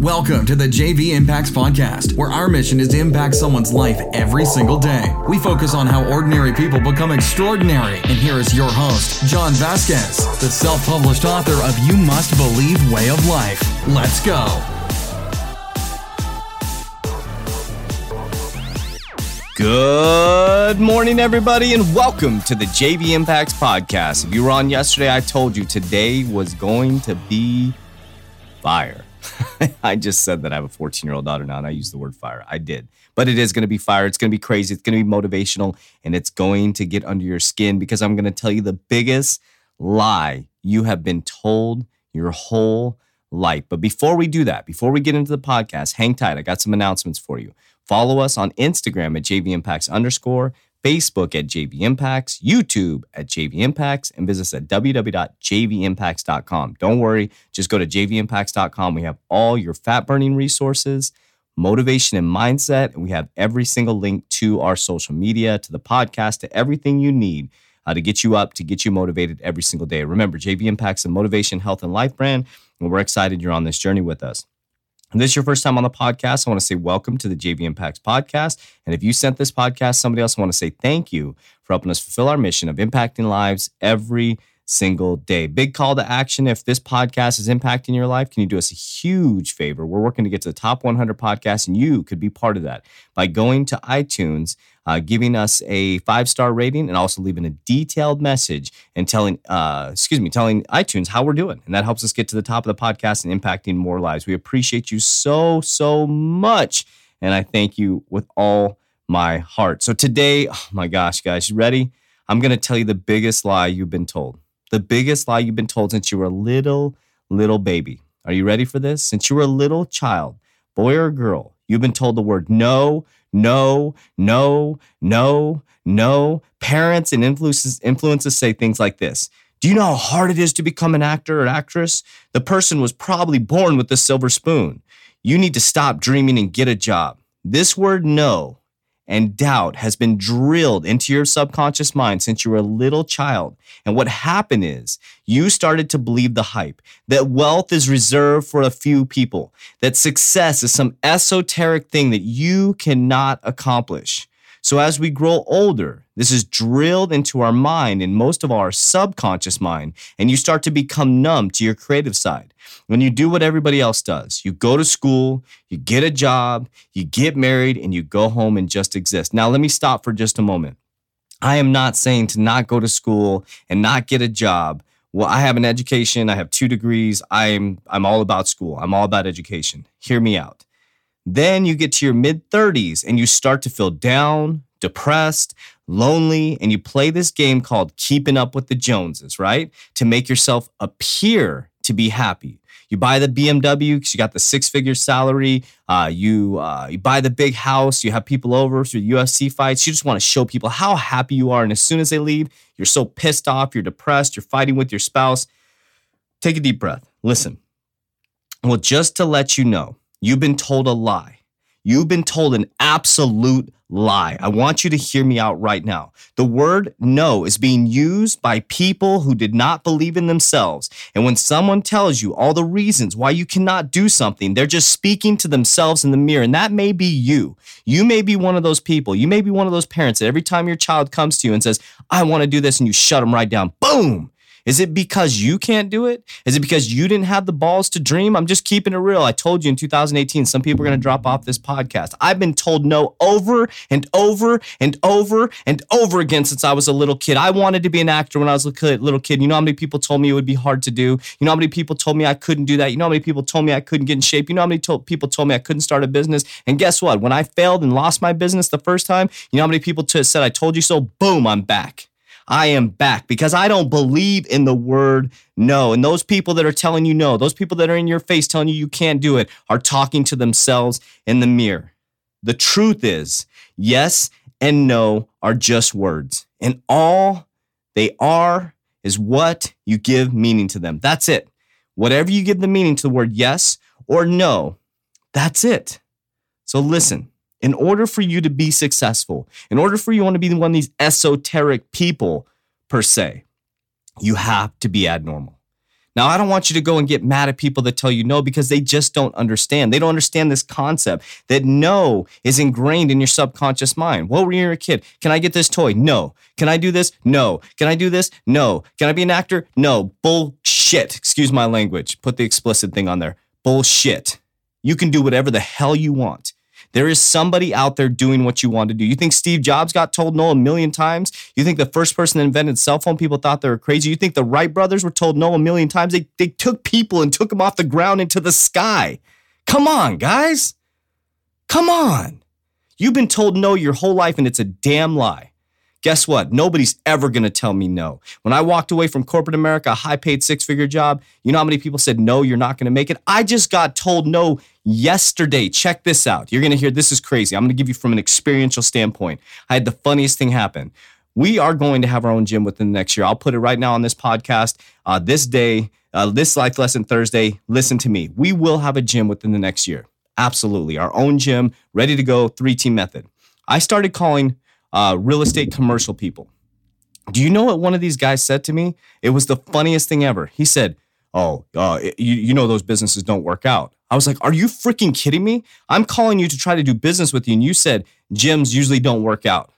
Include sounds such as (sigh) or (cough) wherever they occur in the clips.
Welcome to the JV Impacts Podcast, where our mission is to impact someone's life every single day. We focus on how ordinary people become extraordinary. And here is your host, John Vasquez, the self published author of You Must Believe Way of Life. Let's go. Good morning, everybody, and welcome to the JV Impacts Podcast. If you were on yesterday, I told you today was going to be fire. (laughs) I just said that I have a 14 year old daughter now, and I use the word fire. I did. But it is going to be fire. It's going to be crazy. It's going to be motivational, and it's going to get under your skin because I'm going to tell you the biggest lie you have been told your whole life. But before we do that, before we get into the podcast, hang tight. I got some announcements for you. Follow us on Instagram at JV Impacts underscore Facebook at JV Impacts, YouTube at JV Impacts, and visit us at www.jvimpacts.com. Don't worry, just go to jvimpacts.com. We have all your fat burning resources, motivation and mindset, and we have every single link to our social media, to the podcast, to everything you need uh, to get you up, to get you motivated every single day. Remember, JV Impacts a motivation, health, and life brand, and we're excited you're on this journey with us. This is your first time on the podcast, I want to say welcome to the JV Impacts podcast. And if you sent this podcast somebody else, I want to say thank you for helping us fulfill our mission of impacting lives every single day. Big call to action. If this podcast is impacting your life, can you do us a huge favor? We're working to get to the top 100 podcasts, and you could be part of that by going to iTunes, uh, giving us a five star rating, and also leaving a detailed message and telling, uh, excuse me, telling iTunes how we're doing. And that helps us get to the top of the podcast and impacting more lives. We appreciate you so, so much. And I thank you with all my heart. So today, oh my gosh, guys, you ready? I'm going to tell you the biggest lie you've been told the biggest lie you've been told since you were a little, little baby. Are you ready for this? Since you were a little child, boy or girl, you've been told the word no, no, no, no, no. Parents and influences, influences say things like this. Do you know how hard it is to become an actor or actress? The person was probably born with a silver spoon. You need to stop dreaming and get a job. This word no and doubt has been drilled into your subconscious mind since you were a little child. And what happened is you started to believe the hype that wealth is reserved for a few people, that success is some esoteric thing that you cannot accomplish. So as we grow older, this is drilled into our mind and most of our subconscious mind, and you start to become numb to your creative side. When you do what everybody else does, you go to school, you get a job, you get married, and you go home and just exist. Now, let me stop for just a moment. I am not saying to not go to school and not get a job. Well, I have an education, I have two degrees. I'm I'm all about school. I'm all about education. Hear me out. Then you get to your mid 30s and you start to feel down, depressed, lonely, and you play this game called Keeping Up with the Joneses, right? To make yourself appear to be happy. You buy the BMW because you got the six figure salary. Uh, you uh, you buy the big house. You have people over through UFC fights. You just want to show people how happy you are. And as soon as they leave, you're so pissed off. You're depressed. You're fighting with your spouse. Take a deep breath. Listen. Well, just to let you know, You've been told a lie. You've been told an absolute lie. I want you to hear me out right now. The word no is being used by people who did not believe in themselves. And when someone tells you all the reasons why you cannot do something, they're just speaking to themselves in the mirror. And that may be you. You may be one of those people. You may be one of those parents that every time your child comes to you and says, I want to do this, and you shut them right down, boom, is it because you can't do it? Is it because you didn't have the balls to dream? I'm just keeping it real. I told you in 2018, some people are going to drop off this podcast. I've been told no over and over and over and over again since I was a little kid. I wanted to be an actor when I was a little kid. You know how many people told me it would be hard to do? You know how many people told me I couldn't do that? You know how many people told me I couldn't get in shape? You know how many to- people told me I couldn't start a business? And guess what? When I failed and lost my business the first time, you know how many people t- said, I told you so? Boom, I'm back. I am back because I don't believe in the word no. And those people that are telling you no, those people that are in your face telling you you can't do it, are talking to themselves in the mirror. The truth is, yes and no are just words, and all they are is what you give meaning to them. That's it. Whatever you give the meaning to the word yes or no, that's it. So listen in order for you to be successful, in order for you want to be one of these esoteric people per se, you have to be abnormal. Now, I don't want you to go and get mad at people that tell you no because they just don't understand. They don't understand this concept that no is ingrained in your subconscious mind. Well, when you're a kid, can I get this toy? No. Can I do this? No. Can I do this? No. Can I be an actor? No. Bullshit. Excuse my language. Put the explicit thing on there. Bullshit. You can do whatever the hell you want. There is somebody out there doing what you want to do. You think Steve Jobs got told no a million times? You think the first person that invented cell phone people thought they were crazy? You think the Wright brothers were told no a million times? They, they took people and took them off the ground into the sky. Come on, guys. Come on. You've been told no your whole life and it's a damn lie. Guess what? Nobody's ever going to tell me no. When I walked away from corporate America, a high paid six figure job, you know how many people said, no, you're not going to make it? I just got told no yesterday. Check this out. You're going to hear this is crazy. I'm going to give you from an experiential standpoint. I had the funniest thing happen. We are going to have our own gym within the next year. I'll put it right now on this podcast. Uh, this day, uh, this Life Lesson Thursday, listen to me. We will have a gym within the next year. Absolutely. Our own gym, ready to go, 3T method. I started calling uh, real estate commercial people. Do you know what one of these guys said to me? It was the funniest thing ever. He said, Oh, uh, you, you know, those businesses don't work out. I was like, Are you freaking kidding me? I'm calling you to try to do business with you. And you said gyms usually don't work out.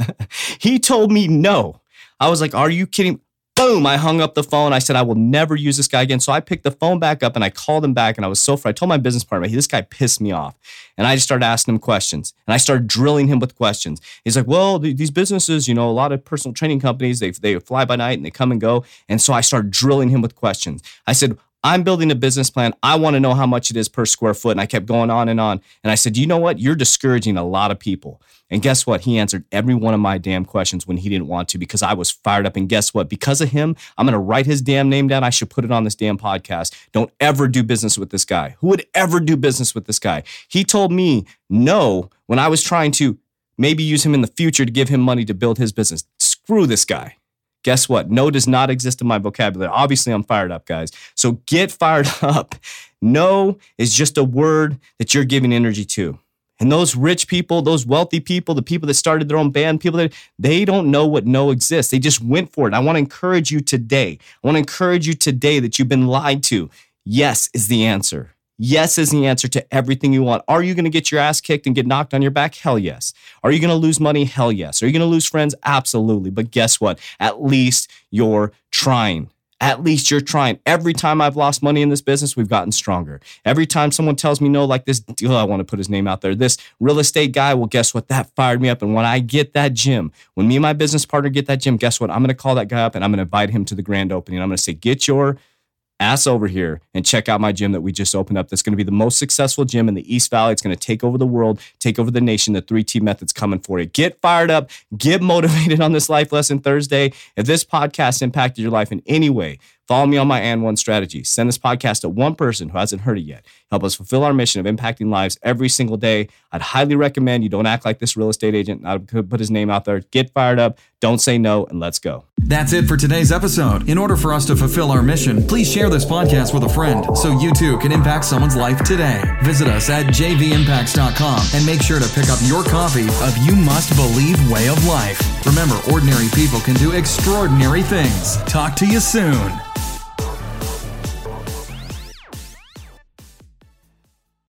(laughs) he told me no. I was like, Are you kidding? Boom, I hung up the phone. I said, I will never use this guy again. So I picked the phone back up and I called him back and I was so frustrated. I told my business partner, hey, this guy pissed me off. And I just started asking him questions and I started drilling him with questions. He's like, well, th- these businesses, you know, a lot of personal training companies, they, they fly by night and they come and go. And so I started drilling him with questions. I said, I'm building a business plan. I want to know how much it is per square foot. And I kept going on and on. And I said, you know what? You're discouraging a lot of people. And guess what? He answered every one of my damn questions when he didn't want to because I was fired up. And guess what? Because of him, I'm going to write his damn name down. I should put it on this damn podcast. Don't ever do business with this guy. Who would ever do business with this guy? He told me no when I was trying to maybe use him in the future to give him money to build his business. Screw this guy. Guess what? No does not exist in my vocabulary. Obviously, I'm fired up, guys. So get fired (laughs) up. No is just a word that you're giving energy to. And those rich people, those wealthy people, the people that started their own band, people that they don't know what no exists. They just went for it. I want to encourage you today. I want to encourage you today that you've been lied to. Yes is the answer. Yes is the answer to everything you want. Are you going to get your ass kicked and get knocked on your back? Hell yes. Are you going to lose money? Hell yes. Are you going to lose friends? Absolutely. But guess what? At least you're trying at least you're trying. Every time I've lost money in this business, we've gotten stronger. Every time someone tells me no, like this deal, I want to put his name out there, this real estate guy, well, guess what? That fired me up. And when I get that gym, when me and my business partner get that gym, guess what? I'm going to call that guy up and I'm going to invite him to the grand opening. I'm going to say, get your ass over here and check out my gym that we just opened up. That's going to be the most successful gym in the East Valley. It's going to take over the world, take over the nation. The 3T method's coming for you. Get fired up, get (laughs) motivated on this life lesson Thursday. If this podcast impacted your life in any way, Follow me on my and one strategy. Send this podcast to one person who hasn't heard it yet. Help us fulfill our mission of impacting lives every single day. I'd highly recommend you don't act like this real estate agent. I could put his name out there. Get fired up. Don't say no, and let's go. That's it for today's episode. In order for us to fulfill our mission, please share this podcast with a friend so you too can impact someone's life today. Visit us at jvimpacts.com and make sure to pick up your copy of You Must Believe Way of Life. Remember, ordinary people can do extraordinary things. Talk to you soon.